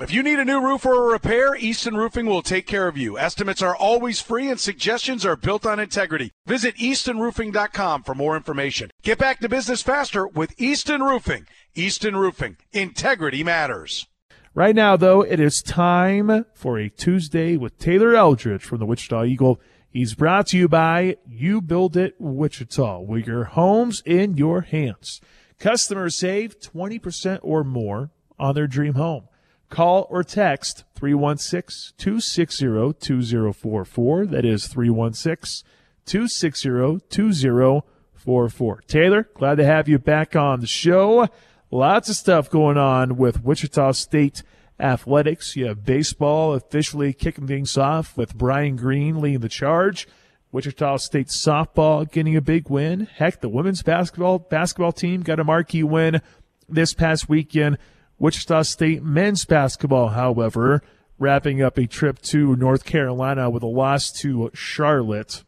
If you need a new roof or a repair, Easton Roofing will take care of you. Estimates are always free and suggestions are built on integrity. Visit eastonroofing.com for more information. Get back to business faster with Easton Roofing. Easton Roofing. Integrity matters. Right now, though, it is time for a Tuesday with Taylor Eldridge from the Wichita Eagle. He's brought to you by You Build It Wichita, with your homes in your hands. Customers save 20% or more on their dream home. Call or text 316 260 2044. That is 316 260 2044. Taylor, glad to have you back on the show. Lots of stuff going on with Wichita State athletics. You have baseball officially kicking things off with Brian Green leading the charge. Wichita State softball getting a big win. Heck, the women's basketball basketball team got a marquee win this past weekend. Wichita State men's basketball, however, wrapping up a trip to North Carolina with a loss to Charlotte.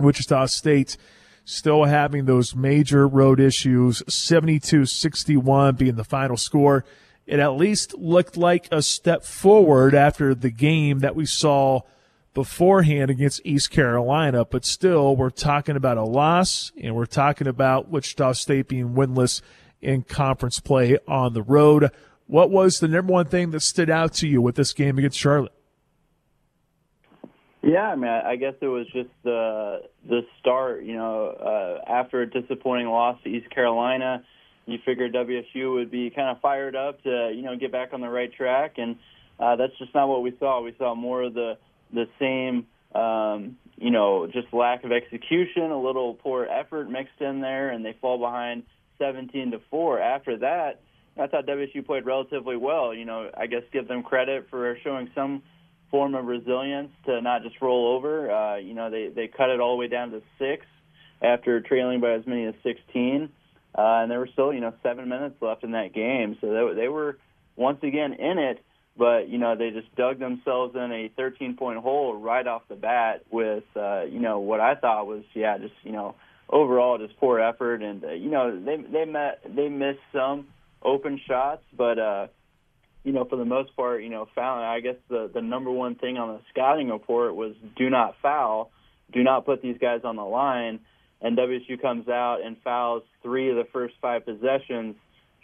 Wichita State still having those major road issues, 72-61 being the final score. It at least looked like a step forward after the game that we saw beforehand against East Carolina, but still we're talking about a loss and we're talking about Wichita State being winless in conference play on the road. What was the number one thing that stood out to you with this game against Charlotte? Yeah, I mean, I guess it was just the the start. You know, uh, after a disappointing loss to East Carolina, you figured WSU would be kind of fired up to you know get back on the right track, and uh, that's just not what we saw. We saw more of the the same, um, you know, just lack of execution, a little poor effort mixed in there, and they fall behind 17 to 4. After that, I thought WSU played relatively well. You know, I guess give them credit for showing some form of resilience to not just roll over. Uh, you know, they they cut it all the way down to six after trailing by as many as 16, uh, and there were still you know seven minutes left in that game, so they, they were once again in it. But you know, they just dug themselves in a 13 point hole right off the bat with uh, you know what I thought was yeah just you know overall just poor effort. And uh, you know they they met they missed some open shots but uh you know for the most part you know fouling I guess the the number one thing on the scouting report was do not foul do not put these guys on the line. And WSU comes out and fouls 3 of the first 5 possessions.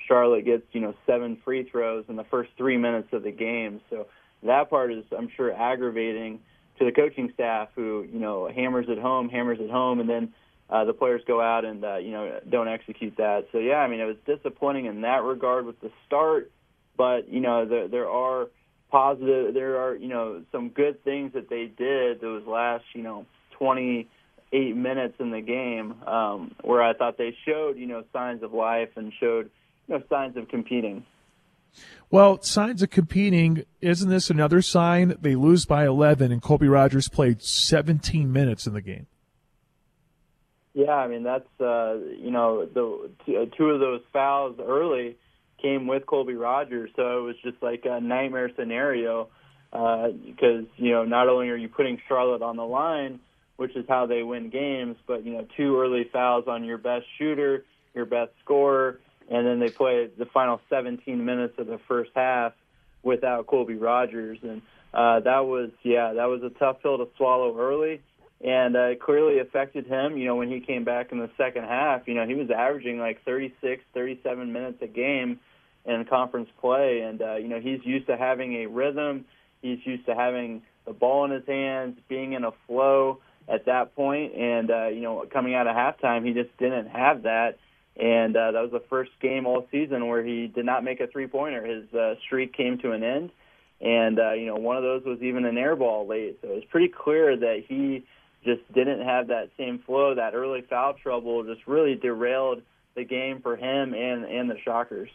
Charlotte gets you know 7 free throws in the first 3 minutes of the game. So that part is I'm sure aggravating to the coaching staff who you know hammers at home hammers at home and then uh, the players go out and uh, you know don't execute that. So yeah, I mean it was disappointing in that regard with the start, but you know there there are positive there are you know some good things that they did those last you know 28 minutes in the game um, where I thought they showed you know signs of life and showed you know signs of competing. Well, signs of competing, isn't this another sign? They lose by 11 and Colby Rogers played 17 minutes in the game. Yeah, I mean that's uh, you know the uh, two of those fouls early came with Colby Rogers, so it was just like a nightmare scenario uh, because you know not only are you putting Charlotte on the line, which is how they win games, but you know two early fouls on your best shooter, your best scorer, and then they play the final 17 minutes of the first half without Colby Rogers, and uh, that was yeah that was a tough pill to swallow early and uh, it clearly affected him. You know, when he came back in the second half, you know, he was averaging like 36, 37 minutes a game in conference play, and uh, you know, he's used to having a rhythm. He's used to having the ball in his hands, being in a flow at that point, and uh, you know, coming out of halftime, he just didn't have that. And uh, that was the first game all season where he did not make a three-pointer. His uh, streak came to an end, and uh, you know, one of those was even an air ball late. So it was pretty clear that he just didn't have that same flow. That early foul trouble just really derailed the game for him and and the Shockers.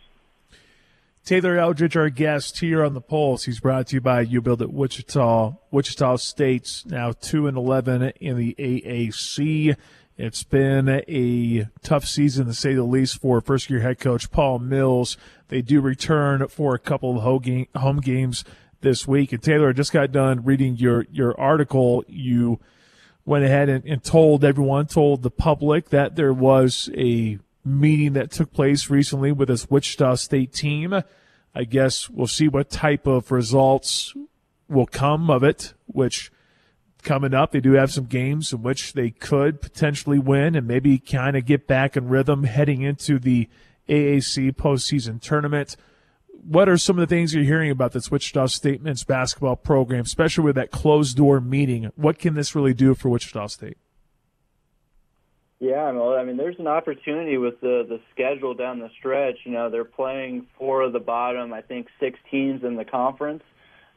Taylor Eldridge, our guest here on the Pulse. He's brought to you by You Build It Wichita. Wichita State's now two and eleven in the AAC. It's been a tough season to say the least for first year head coach Paul Mills. They do return for a couple of home games this week. And Taylor, I just got done reading your, your article. You went ahead and, and told everyone, told the public that there was a meeting that took place recently with this Wichita State team I guess we'll see what type of results will come of it, which coming up, they do have some games in which they could potentially win and maybe kind of get back in rhythm heading into the AAC postseason tournament. What are some of the things you're hearing about this Wichita State men's basketball program, especially with that closed door meeting? What can this really do for Wichita State? Yeah, well, I mean, there's an opportunity with the the schedule down the stretch. You know, they're playing four of the bottom, I think, six teams in the conference.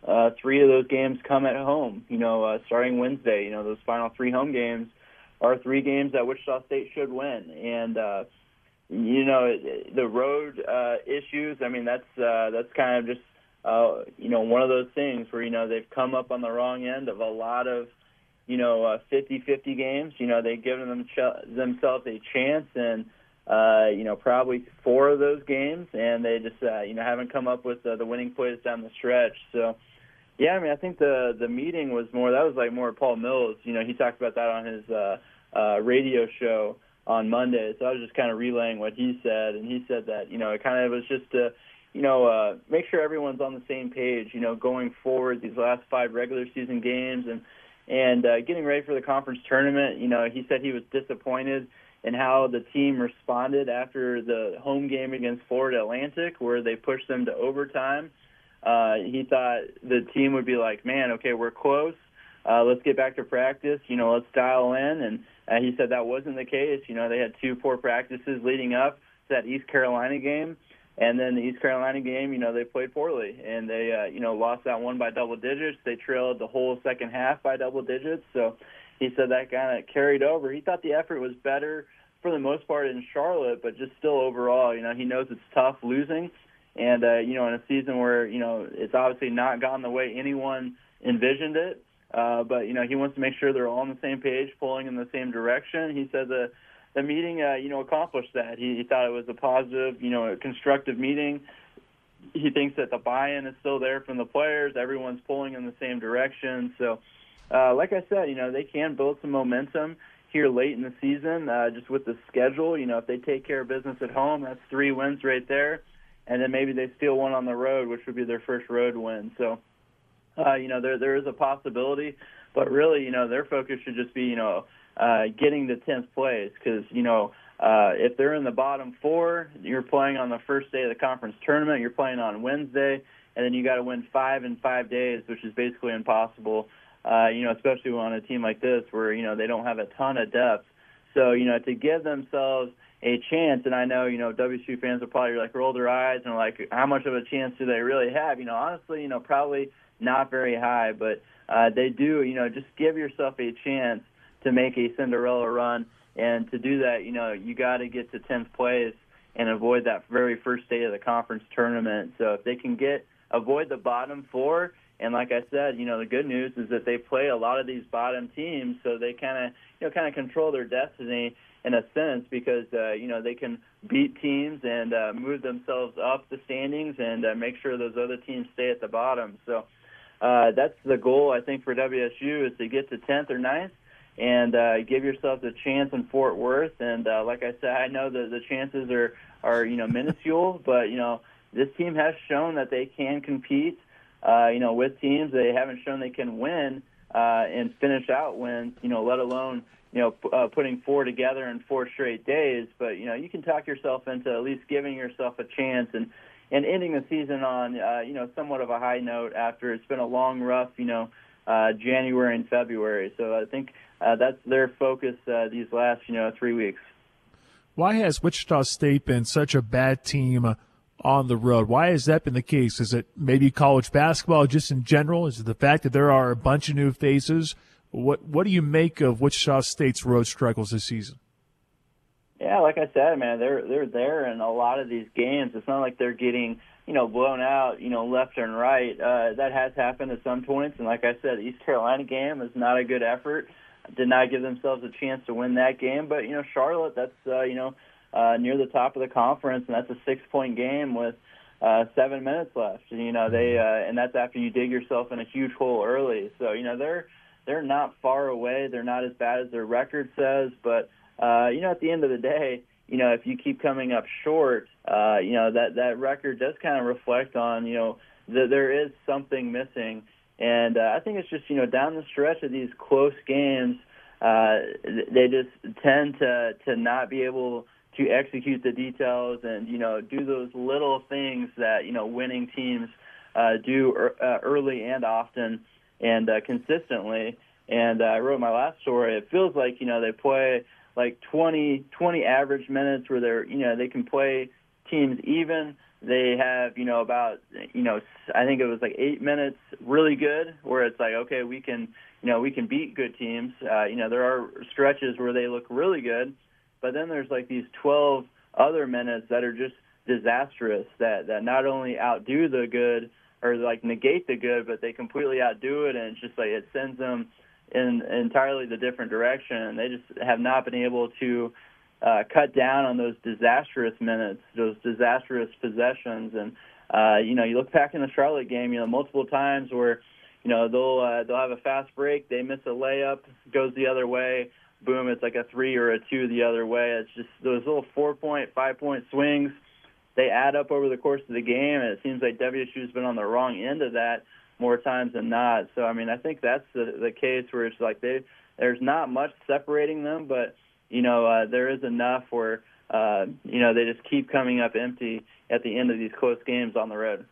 Uh, three of those games come at home. You know, uh, starting Wednesday. You know, those final three home games are three games that Wichita State should win, and uh, you know the road uh, issues. I mean, that's uh, that's kind of just uh, you know one of those things where you know they've come up on the wrong end of a lot of you know, uh, 50-50 games. You know, they've given them ch- themselves a chance, and uh, you know, probably four of those games, and they just uh, you know haven't come up with uh, the winning plays down the stretch. So, yeah, I mean, I think the the meeting was more that was like more Paul Mills. You know, he talked about that on his uh, uh, radio show on Monday. So I was just kind of relaying what he said, and he said that you know it kind of was just to you know, uh, make sure everyone's on the same page, you know, going forward these last five regular season games and and uh, getting ready for the conference tournament, you know, he said he was disappointed in how the team responded after the home game against Florida Atlantic, where they pushed them to overtime. Uh, he thought the team would be like, man, okay, we're close. Uh, let's get back to practice. You know, let's dial in. And uh, he said that wasn't the case. You know, they had two poor practices leading up to that East Carolina game. And then the East Carolina game, you know, they played poorly and they, uh, you know, lost that one by double digits. They trailed the whole second half by double digits. So he said that kind of carried over. He thought the effort was better for the most part in Charlotte, but just still overall, you know, he knows it's tough losing. And, uh, you know, in a season where, you know, it's obviously not gone the way anyone envisioned it. Uh, but, you know, he wants to make sure they're all on the same page, pulling in the same direction. He said that the meeting, uh, you know, accomplished that. He, he thought it was a positive, you know, a constructive meeting. He thinks that the buy-in is still there from the players. Everyone's pulling in the same direction. So, uh, like I said, you know, they can build some momentum here late in the season, uh, just with the schedule. You know, if they take care of business at home, that's three wins right there, and then maybe they steal one on the road, which would be their first road win. So, uh, you know, there there is a possibility, but really, you know, their focus should just be, you know, uh, getting to 10th place because, you know, uh, if they're in the bottom four, you're playing on the first day of the conference tournament. You're playing on Wednesday, and then you got to win five in five days, which is basically impossible. Uh, you know, especially on a team like this where you know they don't have a ton of depth. So you know, to give themselves a chance, and I know you know WSU fans will probably like roll their eyes and like, how much of a chance do they really have? You know, honestly, you know, probably not very high, but uh, they do. You know, just give yourself a chance to make a Cinderella run. And to do that, you know, you got to get to 10th place and avoid that very first day of the conference tournament. So if they can get avoid the bottom four, and like I said, you know, the good news is that they play a lot of these bottom teams, so they kind of you know kind of control their destiny in a sense because uh, you know they can beat teams and uh, move themselves up the standings and uh, make sure those other teams stay at the bottom. So uh, that's the goal I think for WSU is to get to 10th or 9th and uh, give yourself a chance in Fort Worth. And uh, like I said, I know that the chances are are you know minuscule, but you know this team has shown that they can compete. Uh, you know, with teams they haven't shown they can win uh, and finish out wins. You know, let alone you know p- uh, putting four together in four straight days. But you know, you can talk yourself into at least giving yourself a chance and and ending the season on uh, you know somewhat of a high note after it's been a long, rough you know uh, January and February. So I think uh, that's their focus uh, these last you know three weeks. Why has Wichita State been such a bad team on the road? Why has that been the case? Is it maybe college basketball just in general? Is it the fact that there are a bunch of new faces? What What do you make of Wichita State's road struggles this season? Yeah, like I said, man, they're they're there in a lot of these games. It's not like they're getting you know blown out, you know, left and right. Uh, that has happened at some points, and like I said, the East Carolina game is not a good effort did not give themselves a chance to win that game. But you know, Charlotte, that's uh, you know uh, near the top of the conference, and that's a six-point game with uh, seven minutes left. You know, they uh, and that's after you dig yourself in a huge hole early. So you know, they're they're not far away. They're not as bad as their record says, but uh, you know, at the end of the day, you know, if you keep coming up short, uh, you know that that record does kind of reflect on you know that there is something missing, and uh, I think it's just you know down the stretch of these close games, uh, they just tend to to not be able to execute the details and you know do those little things that you know winning teams uh, do er, uh, early and often and uh, consistently. And uh, I wrote my last story. It feels like you know they play like 20 20 average minutes where they're you know they can play teams even. They have you know about you know I think it was like eight minutes really good where it's like okay we can you know we can beat good teams. Uh, you know there are stretches where they look really good but then there's like these 12 other minutes that are just disastrous that that not only outdo the good or like negate the good, but they completely outdo it, and it's just like it sends them in entirely the different direction. And they just have not been able to uh, cut down on those disastrous minutes, those disastrous possessions. And uh, you know, you look back in the Charlotte game, you know, multiple times where you know they'll uh, they'll have a fast break, they miss a layup, goes the other way boom, it's like a three or a two the other way. It's just those little four point, five point swings. They add up over the course of the game, and it seems like WSU's been on the wrong end of that more times than not. So I mean, I think that's the the case where it's like they there's not much separating them, but you know uh, there is enough where uh, you know they just keep coming up empty at the end of these close games on the road.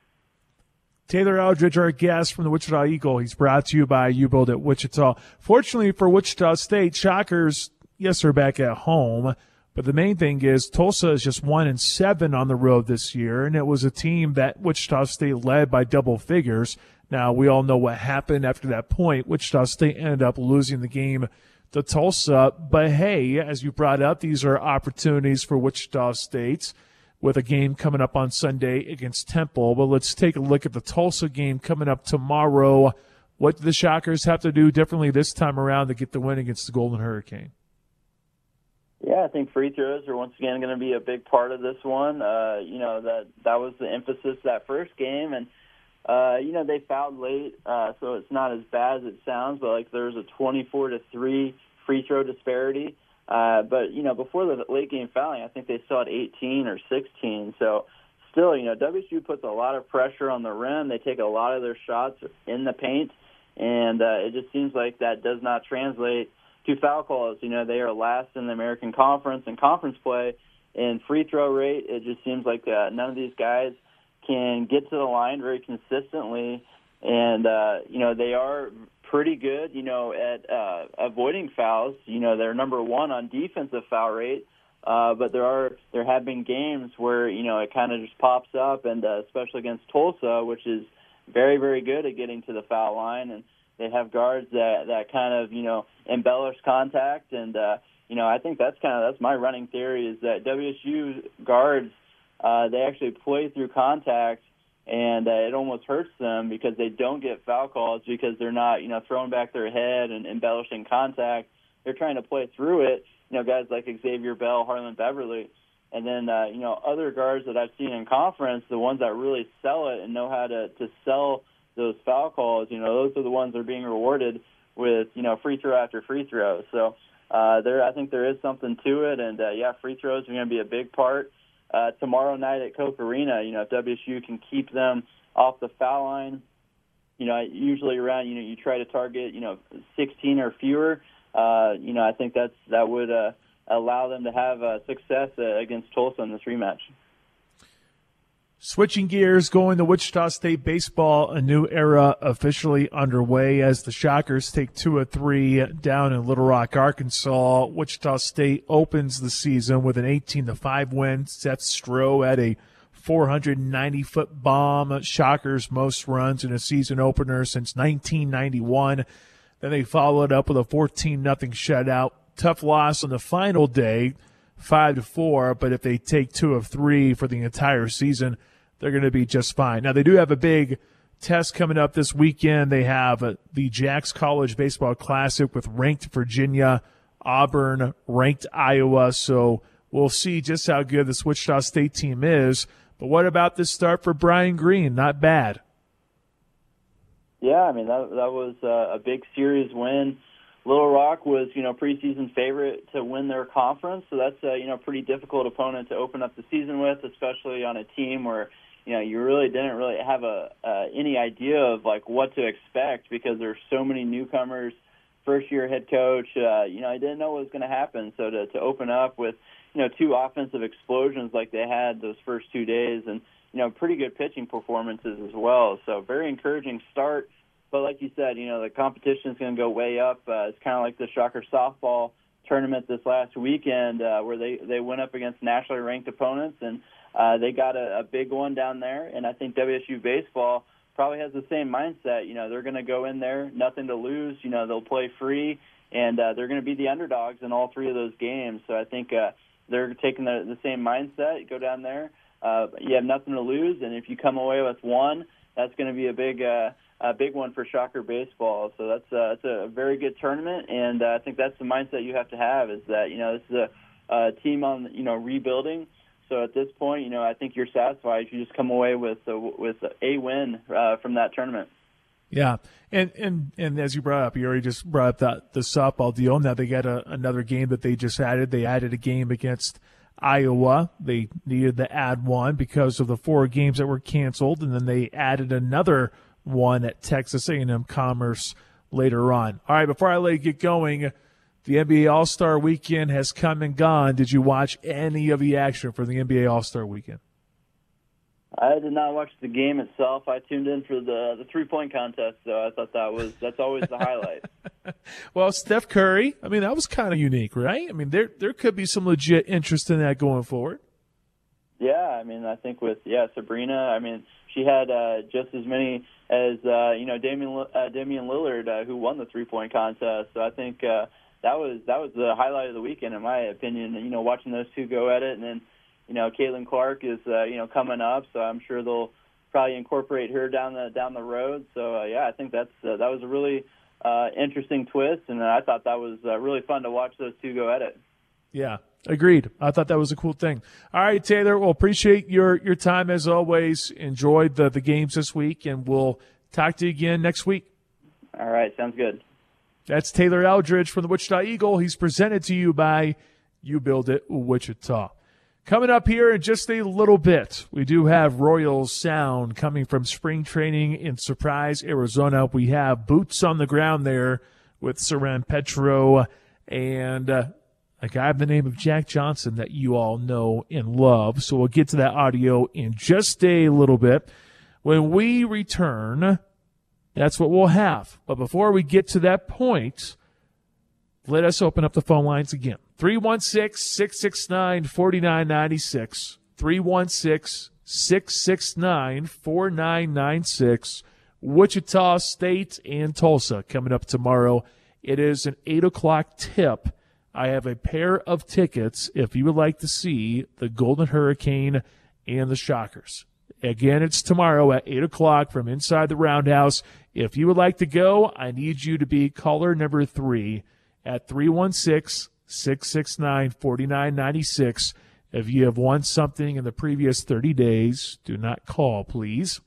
Taylor Eldridge, our guest from the Wichita Eagle. He's brought to you by You Build It Wichita. Fortunately for Wichita State, Shockers, yes, they're back at home. But the main thing is Tulsa is just one and seven on the road this year, and it was a team that Wichita State led by double figures. Now we all know what happened after that point. Wichita State ended up losing the game to Tulsa. But hey, as you brought up, these are opportunities for Wichita State with a game coming up on Sunday against Temple. But let's take a look at the Tulsa game coming up tomorrow. What do the Shockers have to do differently this time around to get the win against the Golden Hurricane? Yeah, I think free throws are once again going to be a big part of this one. Uh, you know that that was the emphasis that first game, and uh, you know they fouled late, uh, so it's not as bad as it sounds. But like there's a 24 to three free throw disparity. Uh, but you know, before the late game fouling, I think they still had 18 or 16. So still, you know, WSU puts a lot of pressure on the rim. They take a lot of their shots in the paint, and uh, it just seems like that does not translate to foul calls. You know, they are last in the American Conference and conference play in free throw rate. It just seems like uh, none of these guys can get to the line very consistently, and uh, you know they are pretty good, you know, at uh, avoiding fouls. You know, they're number one on defensive foul rate. Uh, but there are there have been games where you know it kind of just pops up, and uh, especially against Tulsa, which is very very good at getting to the foul line, and they have guards that that kind of you know embellish contact, and uh, you know I think that's kind of that's my running theory is that WSU guards uh, they actually play through contact and uh, it almost hurts them because they don't get foul calls because they're not, you know, throwing back their head and embellishing contact. They're trying to play through it. You know, guys like Xavier Bell, Harlond Beverly, and then uh, you know other guards that I've seen in conference, the ones that really sell it and know how to to sell those foul calls. You know, those are the ones that are being rewarded with you know free throw after free throw. So uh, there, I think there is something to it, and uh, yeah, free throws are going to be a big part uh, tomorrow night at Koch Arena. You know, if WSU can keep them off the foul line, you know, usually around you know you try to target you know 16 or fewer. Uh, you know, I think that's that would uh, allow them to have uh, success uh, against Tulsa in this rematch. Switching gears, going to Wichita State baseball, a new era officially underway as the Shockers take two of three down in Little Rock, Arkansas. Wichita State opens the season with an 18 to 5 win. Seth Stroh at a 490 foot bomb. Shockers most runs in a season opener since 1991. Then they followed up with a 14 nothing shutout. Tough loss on the final day, 5 to 4, but if they take two of three for the entire season, they're going to be just fine. Now, they do have a big test coming up this weekend. They have uh, the Jacks College Baseball Classic with ranked Virginia, Auburn, ranked Iowa. So we'll see just how good this Wichita State team is. But what about this start for Brian Green? Not bad. Yeah, I mean that that was a big series win Little Rock was, you know, preseason favorite to win their conference, so that's a, you know, pretty difficult opponent to open up the season with, especially on a team where, you know, you really didn't really have a uh, any idea of like what to expect because there's so many newcomers, first year head coach, uh, you know, I didn't know what was going to happen. So to to open up with, you know, two offensive explosions like they had those first two days and, you know, pretty good pitching performances as well. So very encouraging start but like you said, you know, the competition is going to go way up. Uh, it's kind of like the Shocker softball tournament this last weekend, uh, where they they went up against nationally ranked opponents, and uh, they got a, a big one down there. And I think WSU baseball probably has the same mindset. You know, they're going to go in there, nothing to lose. You know, they'll play free, and uh, they're going to be the underdogs in all three of those games. So I think uh, they're taking the, the same mindset. Go down there, uh, you have nothing to lose, and if you come away with one, that's going to be a big. Uh, a big one for Shocker baseball. So that's uh, that's a very good tournament, and uh, I think that's the mindset you have to have is that you know this is a, a team on you know rebuilding. So at this point, you know I think you're satisfied you just come away with a, with a win uh, from that tournament. Yeah, and and and as you brought up, you already just brought up that the softball deal. Now they got a, another game that they just added. They added a game against Iowa. They needed to add one because of the four games that were canceled, and then they added another one at Texas A&M Commerce later on. All right, before I let you get going, the NBA All-Star Weekend has come and gone. Did you watch any of the action for the NBA All-Star Weekend? I did not watch the game itself. I tuned in for the the three point contest, though. I thought that was that's always the highlight. well, Steph Curry. I mean, that was kind of unique, right? I mean, there there could be some legit interest in that going forward. Yeah, I mean, I think with yeah Sabrina. I mean, she had uh, just as many as uh, you know Damian uh, Damian Lillard, uh, who won the three point contest. So I think uh, that was that was the highlight of the weekend, in my opinion. You know, watching those two go at it, and then you know Caitlin Clark is uh, you know coming up, so I'm sure they'll probably incorporate her down the down the road. So uh, yeah, I think that's uh, that was a really uh, interesting twist, and I thought that was uh, really fun to watch those two go at it. Yeah, Agreed. I thought that was a cool thing. All right, Taylor. Well, appreciate your your time as always. Enjoyed the the games this week, and we'll talk to you again next week. All right, sounds good. That's Taylor Eldridge from the Wichita Eagle. He's presented to you by You Build It Wichita. Coming up here in just a little bit, we do have Royals sound coming from spring training in Surprise, Arizona. We have boots on the ground there with Soren Petro and. Uh, a guy by the name of Jack Johnson that you all know and love. So we'll get to that audio in just a little bit. When we return, that's what we'll have. But before we get to that point, let us open up the phone lines again. 316 669 4996. 316 669 4996. Wichita State and Tulsa coming up tomorrow. It is an 8 o'clock tip I have a pair of tickets if you would like to see the Golden Hurricane and the Shockers. Again, it's tomorrow at 8 o'clock from inside the Roundhouse. If you would like to go, I need you to be caller number three at 316 669 4996. If you have won something in the previous 30 days, do not call, please.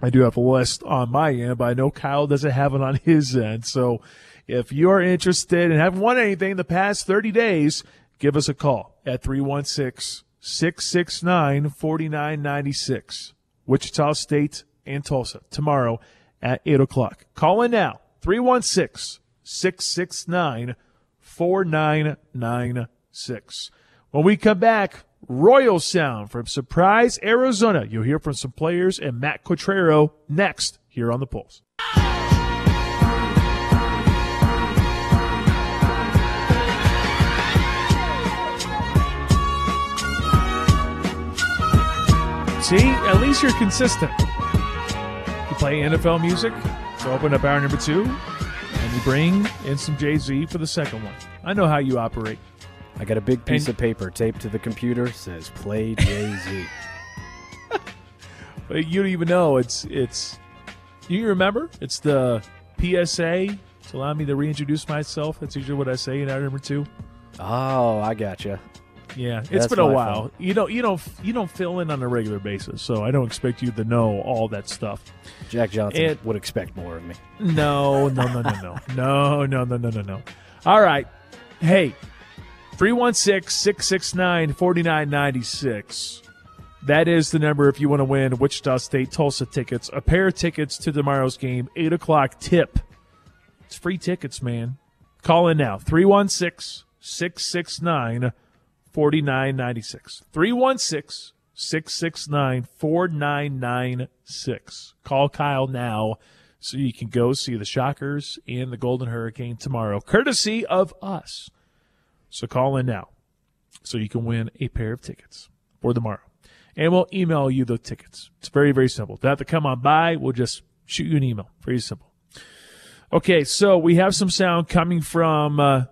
I do have a list on my end, but I know Kyle doesn't have it on his end. So if you're interested and haven't won anything in the past 30 days, give us a call at 316 669 4996. Wichita State and Tulsa tomorrow at 8 o'clock. Call in now 316 669 4996. When we come back, Royal Sound from Surprise, Arizona. You'll hear from some players and Matt Quatraro next here on the Pulse. See, at least you're consistent. Play NFL music to open up hour number two, and you bring in some Jay Z for the second one. I know how you operate. I got a big piece and, of paper taped to the computer says "Play Jay Z." but you don't even know it's it's. You remember? It's the PSA to allow me to reintroduce myself. That's usually what I say in hour number two. Oh, I gotcha. Yeah, it's That's been a while. fault. You don't you don't you don't fill in on a regular basis, so I don't expect you to know all that stuff. Jack Johnson It- would expect more of me. No, no, no, no, no. No, no, no, no, no, no. All right. Hey, 316 669 4996. That is the number if you want to win Wichita State Tulsa tickets. A pair of tickets to tomorrow's game, 8 o'clock tip. It's free tickets, man. Call in now 316 669 4996. 316 669 4996. Call Kyle now so you can go see the Shockers and the Golden Hurricane tomorrow, courtesy of us. So call in now so you can win a pair of tickets for tomorrow. And we'll email you the tickets. It's very, very simple. Don't have to come on by. We'll just shoot you an email. Very simple. Okay, so we have some sound coming from uh,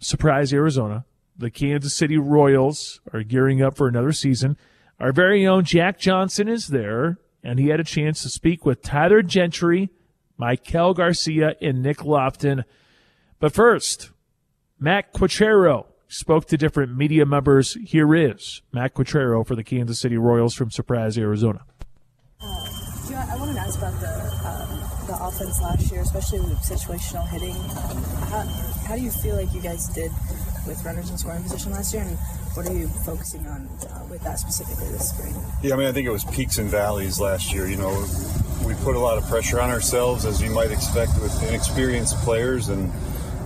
Surprise, Arizona. The Kansas City Royals are gearing up for another season. Our very own Jack Johnson is there, and he had a chance to speak with Tyler Gentry, Maikel Garcia, and Nick Loftin. But first, Matt Quatraro spoke to different media members. Here is Matt Quatraro for the Kansas City Royals from Surprise, Arizona. Yeah, I wanted to ask about the um, the offense last year, especially with situational hitting. Um, how, how do you feel like you guys did with runners in scoring position last year, and what are you focusing on uh, with that specifically this spring? Yeah, I mean, I think it was peaks and valleys last year. You know, we put a lot of pressure on ourselves, as you might expect with inexperienced players, and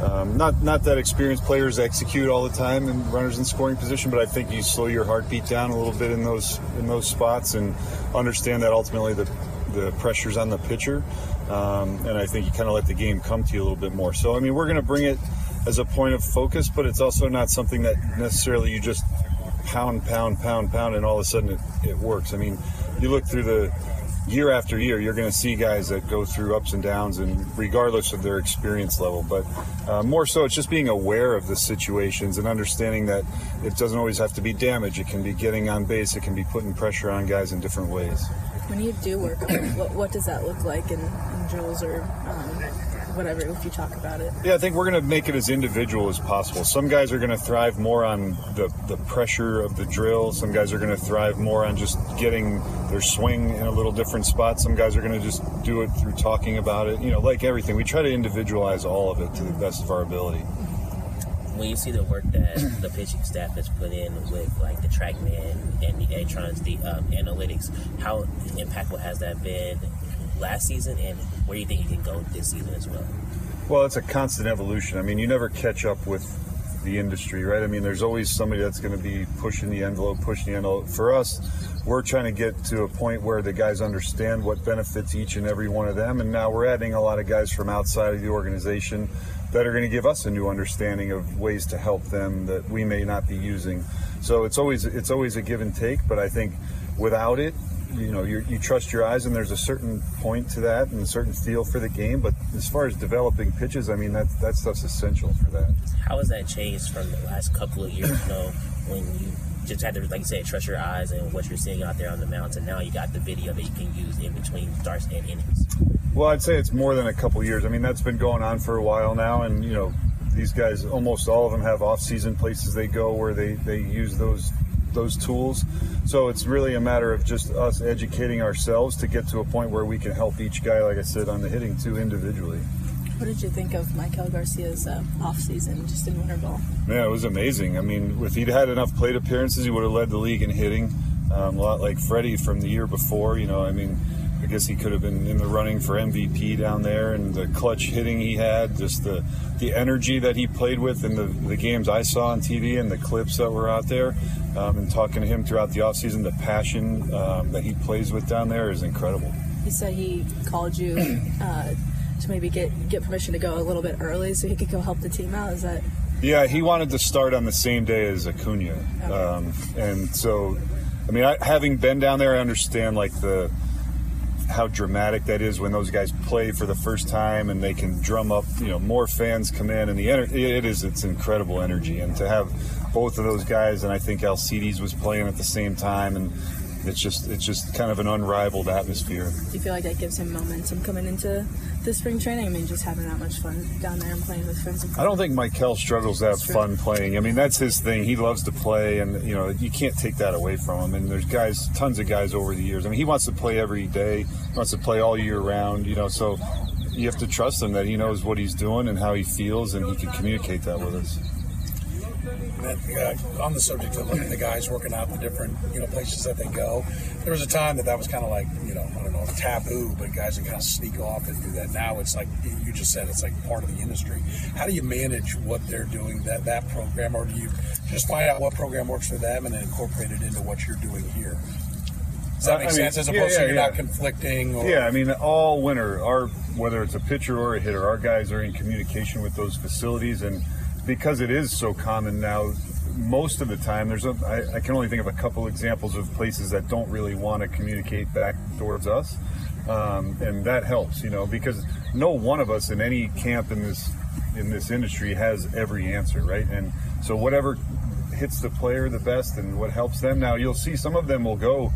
um, not not that experienced players execute all the time in runners in scoring position, but I think you slow your heartbeat down a little bit in those in those spots and understand that ultimately the the pressure's on the pitcher, um, and I think you kind of let the game come to you a little bit more. So I mean, we're going to bring it as a point of focus, but it's also not something that necessarily you just pound, pound, pound, pound, and all of a sudden it, it works. I mean, you look through the year after year, you're going to see guys that go through ups and downs, and regardless of their experience level. But uh, more so, it's just being aware of the situations and understanding that it doesn't always have to be damage. It can be getting on base. It can be putting pressure on guys in different ways. When you do work what, what does that look like in, in drills or um, whatever, if you talk about it? Yeah, I think we're going to make it as individual as possible. Some guys are going to thrive more on the, the pressure of the drill. Some guys are going to thrive more on just getting their swing in a little different spot. Some guys are going to just do it through talking about it. You know, like everything, we try to individualize all of it to the best of our ability. when you see the work that the pitching staff has put in with like the TrackMan and the Edgertrons, the um, analytics, how impactful has that been last season, and where do you think you can go this season as well? Well, it's a constant evolution. I mean, you never catch up with the industry, right? I mean, there's always somebody that's going to be pushing the envelope, pushing the envelope. For us, we're trying to get to a point where the guys understand what benefits each and every one of them. And now we're adding a lot of guys from outside of the organization that are going to give us a new understanding of ways to help them that we may not be using. So it's always it's always a give and take. But I think without it, you know, you you trust your eyes, and there's a certain point to that and a certain feel for the game. But as far as developing pitches, I mean, that that stuff's essential for that. How has that changed from the last couple of years? You know, when you just had to, like you said, trust your eyes and what you're seeing out there on the mounds, and now you got the video that you can use in between starts and innings. Well, I'd say it's more than a couple years. I mean, that's been going on for a while now, and you know, these guys, almost all of them have off-season places they go where they they use those those tools. So it's really a matter of just us educating ourselves to get to a point where we can help each guy, like I said, on the hitting too individually. What did you think of Maikel Garcia's uh, off season just in winter ball? Yeah, it was amazing. I mean, if he'd had enough plate appearances, he would have led the league in hitting. Um, a lot like Freddie from the year before. You know, I mean, I guess he could have been in the running for MVP down there, and the clutch hitting he had, just the the energy that he played with in the, the games I saw on TV and the clips that were out there, um, and talking to him throughout the offseason, the passion um, that he plays with down there is incredible. He said he called you uh, to maybe get get permission to go a little bit early so he could go help the team out. Is that Yeah, he wanted to start on the same day as Acuna, um, and so, I mean, I, having been down there, I understand like the how dramatic that is when those guys play for the first time and they can drum up, you know, more fans come in, and the ener- it is it's incredible energy, and to have both of those guys, and I think Alcides was playing at the same time, and it's just it's just kind of an unrivaled atmosphere. Do you feel like that gives him momentum coming into the spring training? I mean, just having that much fun down there and playing with friends. And I don't think Maikel struggles to have fun playing. I mean, that's his thing. He loves to play, and you know you can't take that away from him. And there's guys, tons of guys over the years. I mean, he wants to play every day. He wants to play all year round. You know, so you have to trust him that he knows what he's doing and how he feels, and he can communicate that with us uh, on the subject of like the guys working out the different you know places that they go, there was a time that that was kind of like you know I don't know taboo, but guys would kind of sneak off and do that. Now it's like you just said, it's like part of the industry. How do you manage what they're doing that that program, or do you just find out what program works for them and then incorporate it into what you're doing here? Does that make I sense? As opposed yeah, yeah, to you're yeah. not conflicting. Or... Yeah, I mean, all winter, our whether it's a pitcher or a hitter, our guys are in communication with those facilities and because it is so common now, most of the time, there's a, I, I can only think of a couple examples of places that don't really want to communicate back towards us. Um, and that helps, you know, because no one of us in any camp in this in this industry has every answer, right? And so whatever hits the player the best and what helps them. Now you'll see some of them will go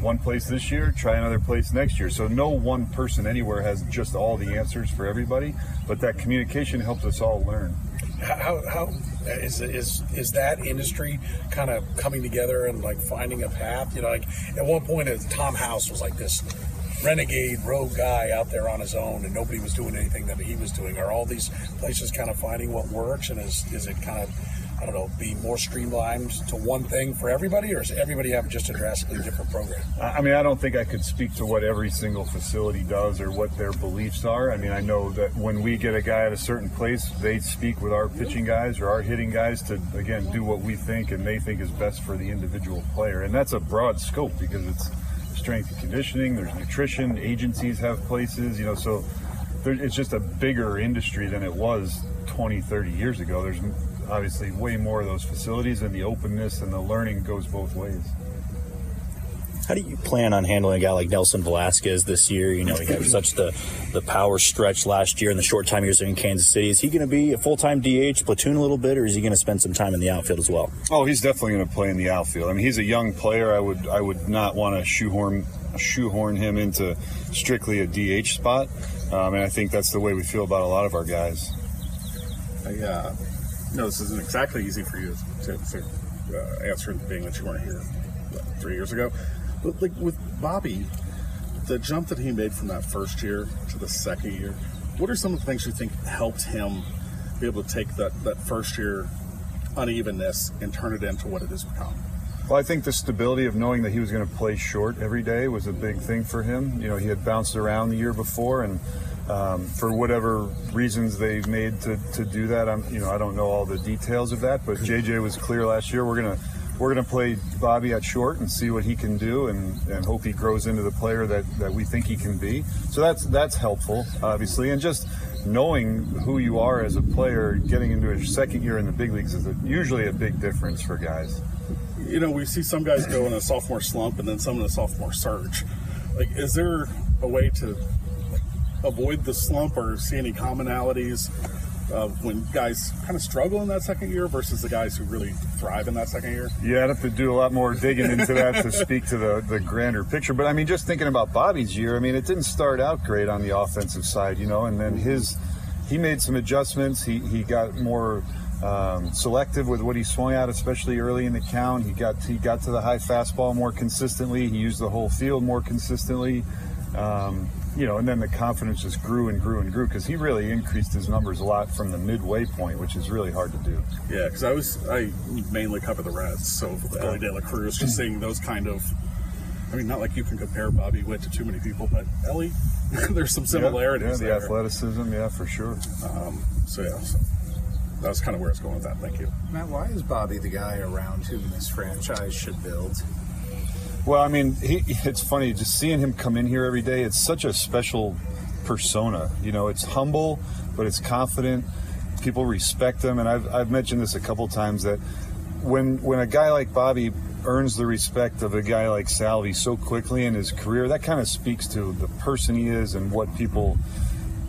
one place this year, try another place next year. So no one person anywhere has just all the answers for everybody, but that communication helps us all learn how, how is, is is that industry kind of coming together and like finding a path? You know, like at one point, uh, Tom House was like this renegade rogue guy out there on his own, and nobody was doing anything that he was doing. Are all these places kind of finding what works, and is is it kind of I don't know, be more streamlined to one thing for everybody, or does everybody have just a drastically different program? I mean, I don't think I could speak to what every single facility does or what their beliefs are. I mean, I know that when we get a guy at a certain place, they speak with our pitching guys or our hitting guys to, again, do what we think and they think is best for the individual player. And that's a broad scope because it's strength and conditioning, there's nutrition, agencies have places, you know, so it's just a bigger industry than it was 20, 30 years ago. There's obviously way more of those facilities, and the openness and the learning goes both ways. How do you plan on handling a guy like Nelson Velázquez this year? You know, he had such the, the power stretch last year in the short time he was in Kansas City. Is he going to be a full time DH, platoon a little bit, or is he going to spend some time in the outfield as well? Oh, he's definitely going to play in the outfield. I mean, he's a young player. I would I would not want to shoehorn shoehorn him into strictly a DH spot, um, and I think that's the way we feel about a lot of our guys. I, uh, no, this isn't exactly easy for you to, to uh, answer, being that you weren't here what, three years ago. But like with Bobby, the jump that he made from that first year to the second year, what are some of the things you think helped him be able to take that, that first year unevenness and turn it into what it has become? Well, I think the stability of knowing that he was going to play short every day was a big thing for him. You know, he had bounced around the year before, and um, for whatever reasons they've made to, to do that, I'm you know I don't know all the details of that, but JJ was clear last year. We're gonna we're gonna play Bobby at short and see what he can do, and, and hope he grows into the player that, that we think he can be. So that's that's helpful, obviously, and just knowing who you are as a player, getting into your second year in the big leagues is a, usually a big difference for guys. You know, we see some guys go in a sophomore slump and then some in a sophomore surge. Like, is there a way to avoid the slump or see any commonalities of when guys kind of struggle in that second year versus the guys who really thrive in that second year? Yeah, I'd have to do a lot more digging into that to speak to the, the grander picture. But I mean, just thinking about Bobby's year, I mean, it didn't start out great on the offensive side, you know, and then his he made some adjustments. He he got more um, selective with what he swung at, especially early in the count. He got he got to the high fastball more consistently. He used the whole field more consistently. Um, you know, and then the confidence just grew and grew and grew because he really increased his numbers a lot from the midway point, which is really hard to do. Yeah, because I was I mainly cover the Reds, so okay. Elly De La Cruz, just seeing those kind of. I mean, not like you can compare Bobby Witt to too many people, but Elly, there's some similarities. Yeah, yeah the there. athleticism, yeah, for sure. Um, so yeah, so that's kind of where it's going with that. Thank you, Matt. Why is Bobby the guy around whom this franchise should build? Well, I mean, he, it's funny just seeing him come in here every day. It's such a special persona. You know, it's humble, but it's confident. People respect him, and I've, I've mentioned this a couple times that when when a guy like Bobby earns the respect of a guy like Salvy so quickly in his career, that kind of speaks to the person he is and what people,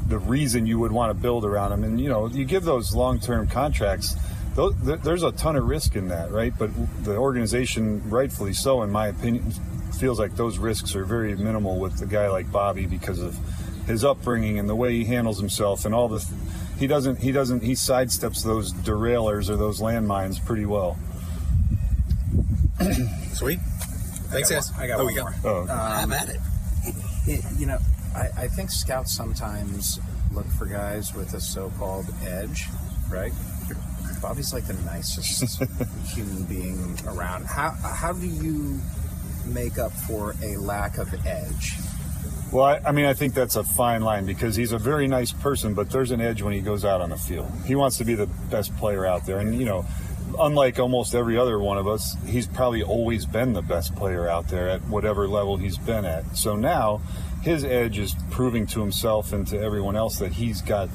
the reason you would want to build around him. And you know, you give those long term contracts there's a ton of risk in that, right? But the organization, rightfully so, in my opinion, feels like those risks are very minimal with a guy like Bobby because of his upbringing and the way he handles himself and all the. He doesn't. He doesn't. He sidesteps those derailers or those landmines pretty well. Sweet. Thanks, I got guys. one. I got oh, one we go. more. Oh. Um, Have at it. it. You know, I, I think scouts sometimes look for guys with a so-called edge, right? Bobby's like the nicest human being around. How how do you make up for a lack of edge? Well, I, I mean, I think that's a fine line because he's a very nice person, but there's an edge when he goes out on the field. He wants to be the best player out there, and you know, unlike almost every other one of us, he's probably always been the best player out there at whatever level he's been at. So now, his edge is proving to himself and to everyone else that he's got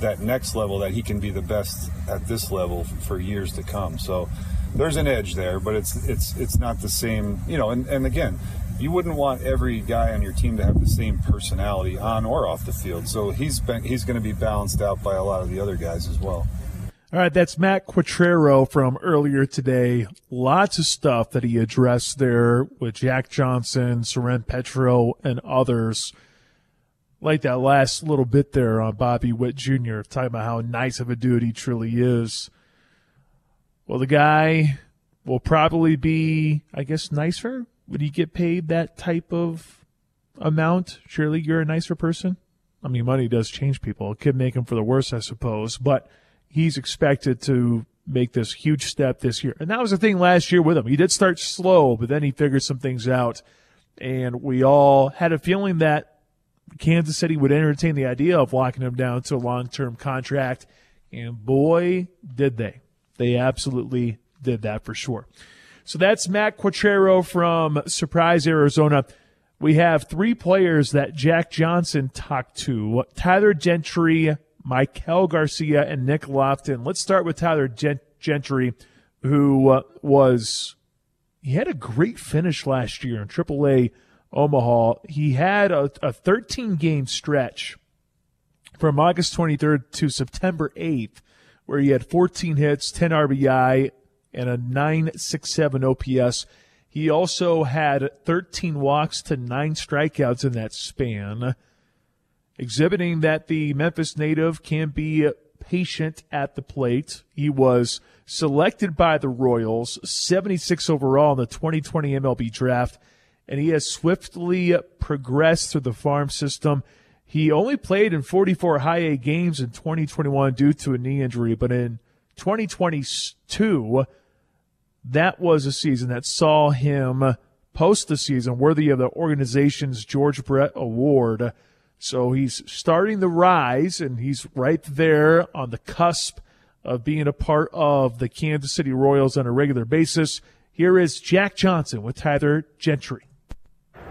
that next level that he can be the best at this level for years to come. So there's an edge there, but it's it's it's not the same, you know. And, and again, you wouldn't want every guy on your team to have the same personality on or off the field. So he's been he's going to be balanced out by a lot of the other guys as well. All right, that's Matt Quatraro from earlier today. Lots of stuff that he addressed there with Jack Johnson, Soren Petro, and others. Like that last little bit there on Bobby Witt Jr., talking about how nice of a dude he truly is. Well, the guy will probably be, I guess, nicer. Would he get paid that type of amount? Surely you're a nicer person. I mean, money does change people. It could make him for the worse, I suppose. But he's expected to make this huge step this year. And that was the thing last year with him. He did start slow, but then he figured some things out. And we all had a feeling that Kansas City would entertain the idea of locking him down to a long term contract. And boy, did they. They absolutely did that for sure. So that's Matt Quatraro from Surprise, Arizona. We have three players that Jack Johnson talked to Tyler Gentry, Maikel Garcia, and Nick Loftin. Let's start with Tyler Gent- Gentry, who uh, was, he had a great finish last year in AAA Omaha. He had a, a 13 game stretch from August 23rd to September 8th, where he had 14 hits, 10 RBI, and a 967 OPS. He also had 13 walks to nine strikeouts in that span, exhibiting that the Memphis native can be patient at the plate. He was selected by the Royals, 76 overall in the 2020 MLB draft, and he has swiftly progressed through the farm system. He only played in 44 high A games in 2021 due to a knee injury, but in 2022, that was a season that saw him post the season worthy of the organization's George Brett Award. So he's starting the rise, and he's right there on the cusp of being a part of the Kansas City Royals on a regular basis. Here is Jack Johnson with Tyler Gentry.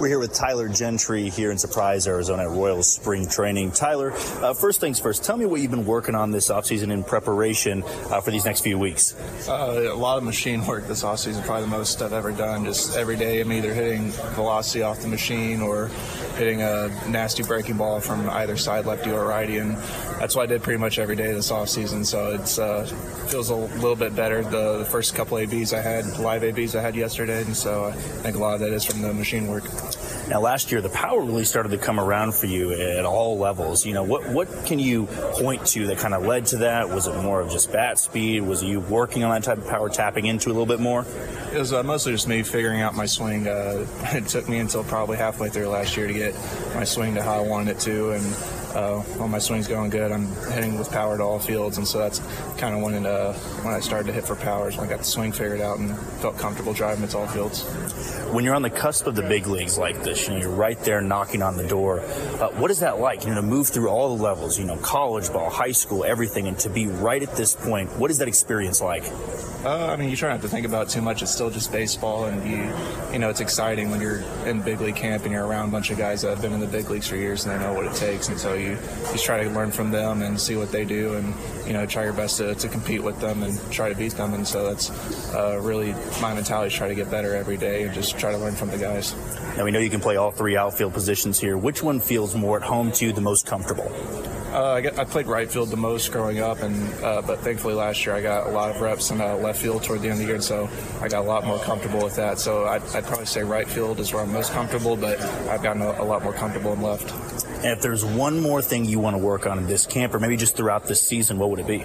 We're here with Tyler Gentry here in Surprise, Arizona at Royals Spring Training. Tyler, uh, first things first, tell me what you've been working on this offseason in preparation uh, for these next few weeks. Uh, a lot of machine work this offseason, probably the most I've ever done. Just every day I'm either hitting velocity off the machine or hitting a nasty breaking ball from either side, lefty or righty, and that's what I did pretty much every day this offseason. So it uh, feels a little bit better. The, the first couple ABs I had, live ABs I had yesterday, and so I think a lot of that is from the machine work. Now, last year, the power really started to come around for you at all levels. You know, what what can you point to that kind of led to that? Was it more of just bat speed? Was you working on that type of power, tapping into a little bit more? It was uh, mostly just me figuring out my swing. Uh, it took me until probably halfway through last year to get my swing to how I wanted it to, and uh, when my swing's going good, I'm hitting with power to all fields, and so that's kind of when uh, when I started to hit for powers, when I got the swing figured out and felt comfortable driving it to all fields. When you're on the cusp of the big leagues like this, you know, you're right there knocking on the door. Uh, what is that like? You know, to move through all the levels, you know, college ball, high school, everything, and to be right at this point, what is that experience like? Uh, I mean, you try not to think about too much. It's still just baseball, and you, you know, it's exciting when you're in big league camp and you're around a bunch of guys that have been in the big leagues for years and they know what it takes. And so you just try to learn from them and see what they do, and you know, try your best to, to compete with them and try to beat them. And so that's uh, really my mentality: is try to get better every day and just try to learn from the guys. Now we know you can play all three outfield positions here. Which one feels more at home to you, the most comfortable? Uh, I, got, I played right field the most growing up, and uh, but thankfully last year I got a lot of reps in uh, left field toward the end of the year, and so I got a lot more comfortable with that. So I'd, I'd probably say right field is where I'm most comfortable, but I've gotten a, a lot more comfortable in left. And if there's one more thing you want to work on in this camp, or maybe just throughout this season, what would it be?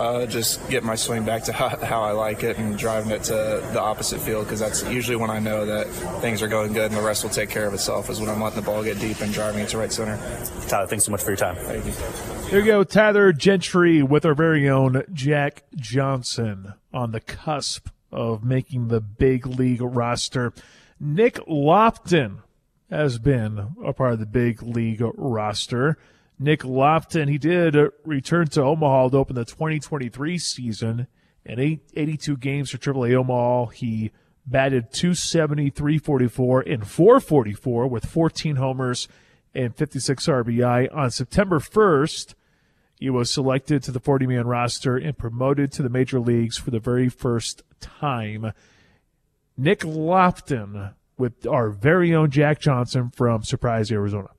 Uh, just get my swing back to how, how, I like it and driving it to the opposite field because that's usually when I know that things are going good and the rest will take care of itself is when I'm letting the ball get deep and driving it to right center. Tyler, thanks so much for your time. Thank you. Here you go, Tyler Gentry with our very own Jack Johnson on the cusp of making the big league roster. Nick Loftin has been a part of the big league roster. Nick Loftin, he did uh, return to Omaha to open the 2023 season. In eight, 82 games for AAA Omaha, he batted 270, 344, and 444 with 14 homers and 56 RBI. On September 1st, he was selected to the 40 man roster and promoted to the major leagues for the very first time. Nick Loftin with our very own Jack Johnson from Surprise, Arizona.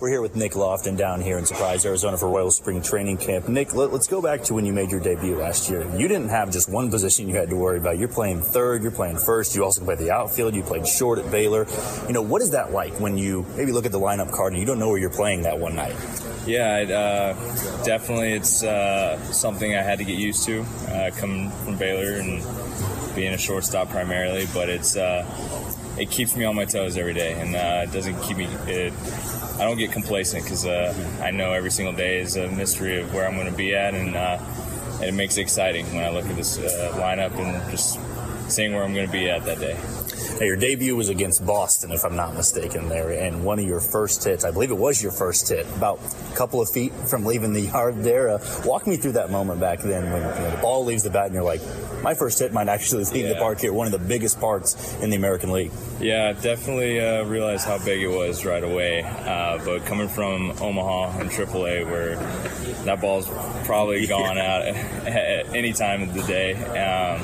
We're here with Nick Loftin down here in Surprise, Arizona for Royal Spring Training Camp. Nick, let, us go back to when you made your debut last year. You didn't have just one position you had to worry about. You're playing third, you're playing first, you also play the outfield, you played short at Baylor. You know, what is that like when you maybe look at the lineup card and you don't know where you're playing that one night? Yeah, it, uh, definitely it's uh, something I had to get used to uh, coming from Baylor and being a shortstop primarily, but it's uh, it keeps me on my toes every day and uh, it doesn't keep me. It, I don't get complacent because uh, I know every single day is a mystery of where I'm going to be at, and, uh, and, it makes it exciting when I look at this uh, lineup and just seeing where I'm going to be at that day. Now, your debut was against Boston, if I'm not mistaken, there, and one of your first hits, I believe it was your first hit, about a couple of feet from leaving the yard there. Uh, walk me through that moment back then when you know, the ball leaves the bat and you're like, my first hit might actually leave yeah. the park here, one of the biggest parks in the American League. Yeah, definitely uh, realized how big it was right away. Uh, but coming from Omaha and AAA, where that ball's probably gone yeah. out at any time of the day. Um,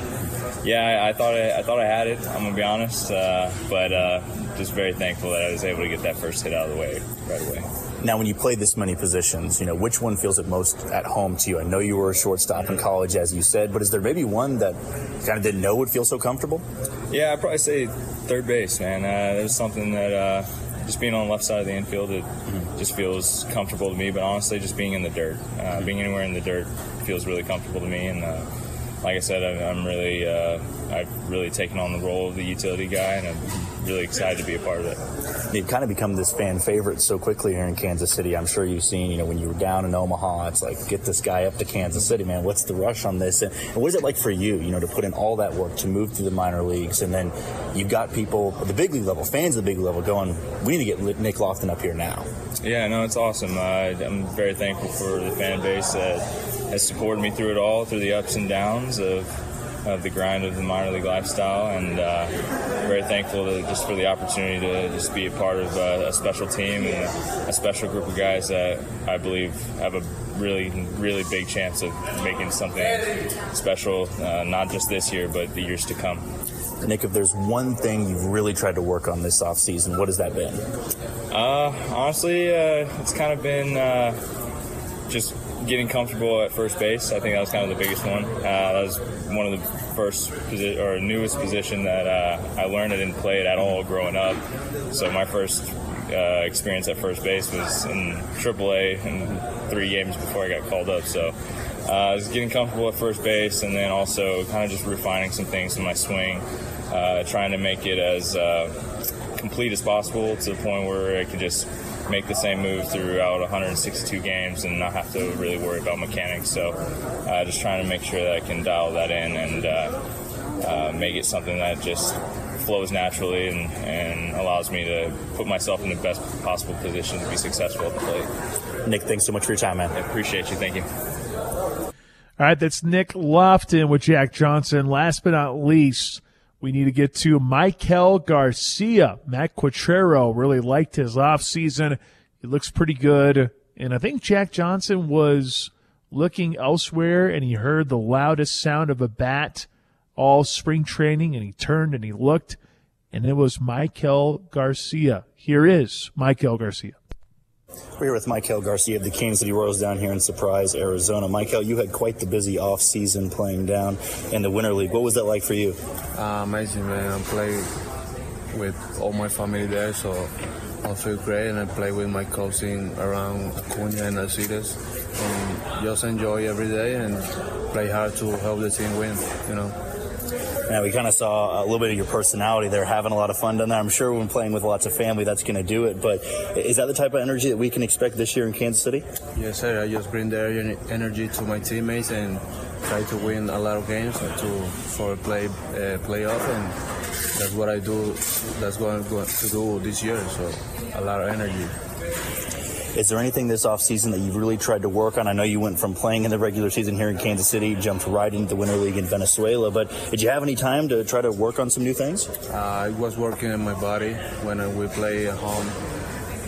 yeah, I, I, thought I, I, thought I had it. I'm gonna be honest, uh, but uh, just very thankful that I was able to get that first hit out of the way right away. Now, when you play this many positions, you know which one feels it most at home to you. I know you were a shortstop in college, as you said, but is there maybe one that kind of didn't know would feel so comfortable? Yeah, I'd probably say third base, man. Uh, there's something that uh, just being on the left side of the infield, it mm-hmm. just feels comfortable to me. But honestly, just being in the dirt, uh, mm-hmm. being anywhere in the dirt feels really comfortable to me, and uh, like I said, I'm really uh, I've really taken on the role of the utility guy, and I'm really excited to be a part of it. You've kind of become this fan favorite so quickly here in Kansas City. I'm sure you've seen, you know, when you were down in Omaha, it's like get this guy up to Kansas City, man. What's the rush on this? And, and what is it like for you, you know, to put in all that work to move through the minor leagues, and then you've got people at the big league level, fans at the big level, going, we need to get Nick Loftin up here now. Yeah, no, it's awesome. Uh, I'm very thankful for the fan base that has supported me through it all, through the ups and downs of of the grind of the minor league lifestyle, and uh, very thankful to, just for the opportunity to just be a part of a, a special team and a, a, special group of guys that I believe have a really, really big chance of making something special, uh, not just this year, but the years to come. Nick, if there's one thing you've really tried to work on this offseason, what has that been? Uh, honestly, uh, it's kind of been uh, just getting comfortable at first base. I think that was kind of the biggest one. Uh, that was one of the first posi- or newest position that uh, I learned. I didn't play it at all growing up. So my first uh, experience at first base was in AAA and three games before I got called up. So uh, I was getting comfortable at first base and then also kind of just refining some things in my swing, uh, trying to make it as uh, complete as possible to the point where I could just make the same move throughout 162 games and not have to really worry about mechanics. So uh, just trying to make sure that I can dial that in and uh, uh, make it something that just flows naturally and, and allows me to put myself in the best possible position to be successful at the plate. Nick, thanks so much for your time, man. I appreciate you. Thank you. All right, that's Nick Loftin with Jack Johnson. Last but not least, we need to get to Maikel Garcia. Matt Quatraro really liked his offseason. He looks pretty good. And I think Jack Johnson was looking elsewhere and he heard the loudest sound of a bat all spring training and he turned and he looked and it was Maikel Garcia. Here is Maikel Garcia. We're here with Maikel Garcia of the Kansas City Royals down here in Surprise, Arizona. Maikel, you had quite the busy off season playing down in the Winter League. What was that like for you? Uh, amazing, man. I play with all my family there, so I feel great, and I play with my cousin Ronald Acuna and Alcides, and just enjoy every day and play hard to help the team win. You know. Now we kind of saw a little bit of your personality there, having a lot of fun down there. I'm sure when playing with lots of family, that's going to do it. But is that the type of energy that we can expect this year in Kansas City? Yes, sir. I just bring the energy to my teammates and try to win a lot of games to for play uh, playoff, and that's what I do. That's what I'm going to do this year. So a lot of energy. Is there anything this offseason that you've really tried to work on? I know you went from playing in the regular season here in Kansas City, jumped right into the Winter League in Venezuela, but did you have any time to try to work on some new things? Uh, I was working in my body when we play at home.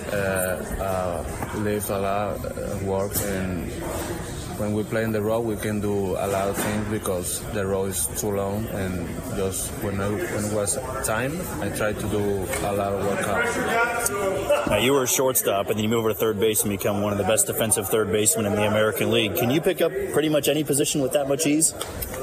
Uh, uh, lift a lot, uh, work, and when we play in the road, we can do a lot of things because the road is too long. And just when, I, when it was time, I tried to do a lot of workouts. Now, you were a shortstop, and then you move over to third base and become one of the best defensive third basemen in the American League. Can you pick up pretty much any position with that much ease?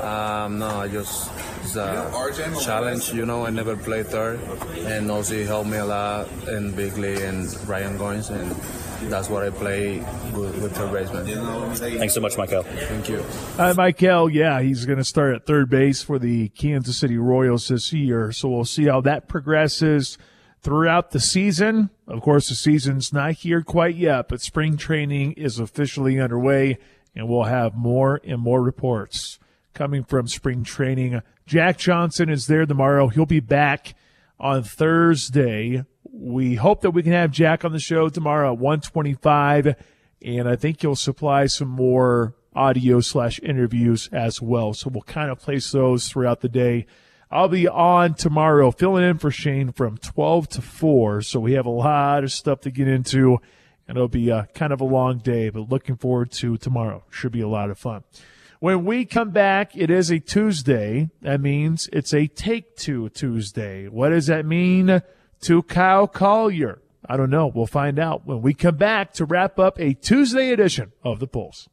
Um, no, I just it's a challenge. You know, I never played third, and also he helped me a lot in Big League and Ryan Goins, and that's what I play with, with third baseman. Thanks so much, Maikel. Thank you. Hi, Maikel. Yeah, he's going to start at third base for the Kansas City Royals this year. So we'll see how that progresses throughout the season. Of course, the season's not here quite yet, but spring training is officially underway, and we'll have more and more reports coming from spring training. Jack Johnson is there tomorrow. He'll be back on Thursday. We hope that we can have Jack on the show tomorrow at 125, and I think he'll supply some more audio slash interviews as well. So we'll kind of place those throughout the day. I'll be on tomorrow, filling in for Shane from 12 to 4. So we have a lot of stuff to get into, and it'll be a, kind of a long day, but looking forward to tomorrow. Should be a lot of fun. When we come back, it is a Tuesday. That means it's a take two Tuesday. What does that mean to Kyle Collier? I don't know. We'll find out when we come back to wrap up a Tuesday edition of The Pulse.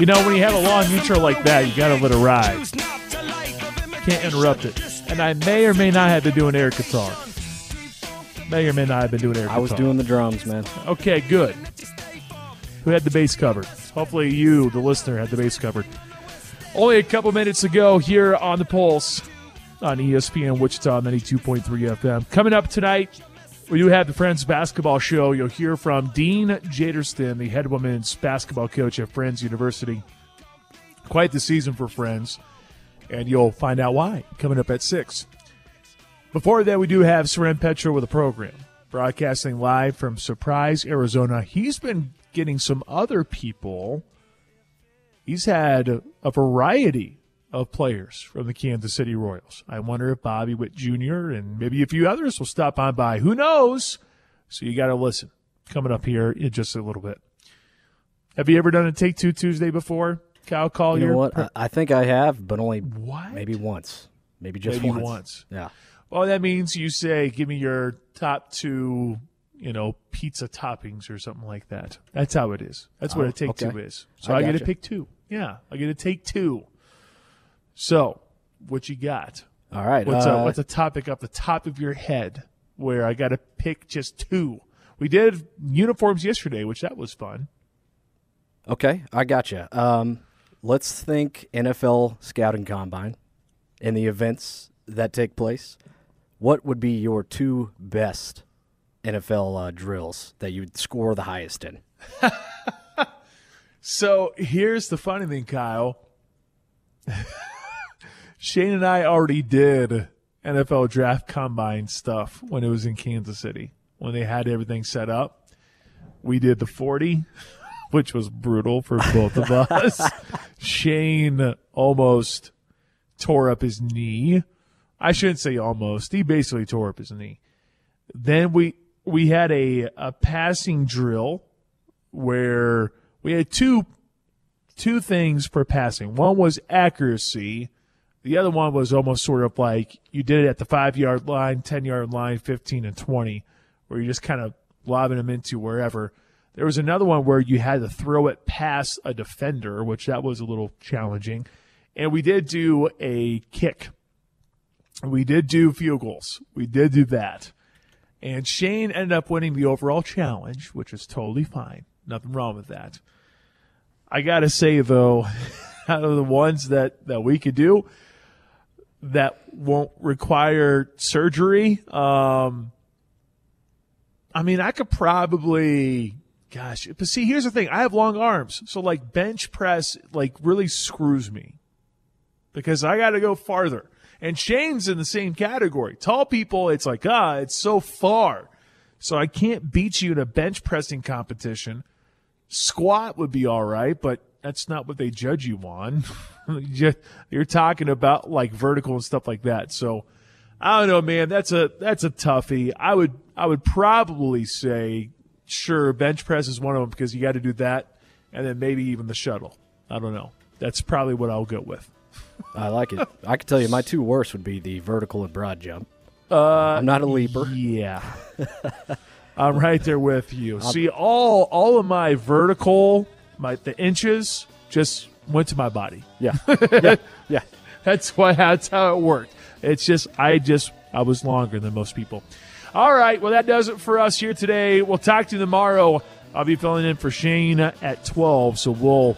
You know, when you have a long intro like that, you gotta let it ride. Can't interrupt it. And I may or may not have been doing air guitar. May or may not have been doing air guitar. I was doing the drums, man. Okay, good. Who had the bass covered? Hopefully, you, the listener, had the bass covered. Only a couple minutes ago here on the Pulse on ESPN Wichita 92.3 FM. Coming up tonight, we do have the Friends Basketball Show. You'll hear from Dean Jaderston, the head women's basketball coach at Friends University. Quite the season for Friends, and you'll find out why coming up at 6. Before that, we do have Soren Petro with a program, broadcasting live from Surprise, Arizona. He's been getting some other people. He's had a variety of players from the Kansas City Royals. I wonder if Bobby Witt Jr. and maybe a few others will stop on by. Who knows? So you got to listen. Coming up here in just a little bit. Have you ever done a Take Two Tuesday before, Kyle Collier? You know what? I, I think I have, but only what? maybe once. Maybe just maybe once. once. Yeah. Well, that means you say, give me your top two, you know, pizza toppings or something like that. That's how it is. That's what Oh, a Take okay. Two is. So I I, get to pick two. Yeah. I get to take two. So, what you got? All right. What's, uh, a, what's a topic off the top of your head where I got to pick just two? We did uniforms yesterday, which that was fun. Okay, I gotcha. Um, let's think NFL scouting combine and the events that take place. What would be your two best NFL uh, drills that you'd score the highest in? So here's the funny thing, Kyle. Shane and I already did NFL draft combine stuff when it was in Kansas City when they had everything set up. We did the 40, which was brutal for both of us. Shane almost tore up his knee. I shouldn't say almost. He basically tore up his knee. Then we we had a a passing drill where we had two two things for passing. One was accuracy. The other one was almost sort of like you did it at the five yard line, 10 yard line, 15 and 20, where you're just kind of lobbing them into wherever. There was another one where you had to throw it past a defender, which that was a little challenging. And we did do a kick. We did do field goals. We did do that. And Shane ended up winning the overall challenge, which is totally fine. Nothing wrong with that. I got to say, though, out of the ones that, that we could do that won't require surgery, um, I mean, I could probably, gosh, but see, here's the thing. I have long arms. So, like, bench press, like, really screws me because I got to go farther. And Shane's in the same category. Tall people, it's like, ah, it's so far. So I can't beat you in a bench pressing competition. Squat would be all right, but that's not what they judge you on. You're talking about like vertical and stuff like that. So I don't know, man. That's a that's a toughie. I would I would probably say sure bench press is one of them because you got to do that, and then maybe even the shuttle. I don't know. That's probably what I'll go with. I like it. I can tell you my two worst would be the vertical and broad jump. Uh, I'm not a leaper. Yeah. I'm right there with you. See, all all of my vertical, my the inches just went to my body. Yeah. yeah. Yeah. that's why that's how it worked. It's just I just I was longer than most people. All right, well that does it for us here today. We'll talk to you tomorrow. I'll be filling in for Shane at 12, so we'll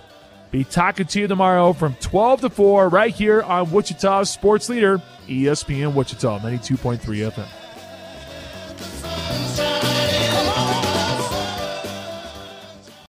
be talking to you tomorrow from 12 to 4 right here on Wichita Sports Leader, ESPN Wichita 92.3 FM.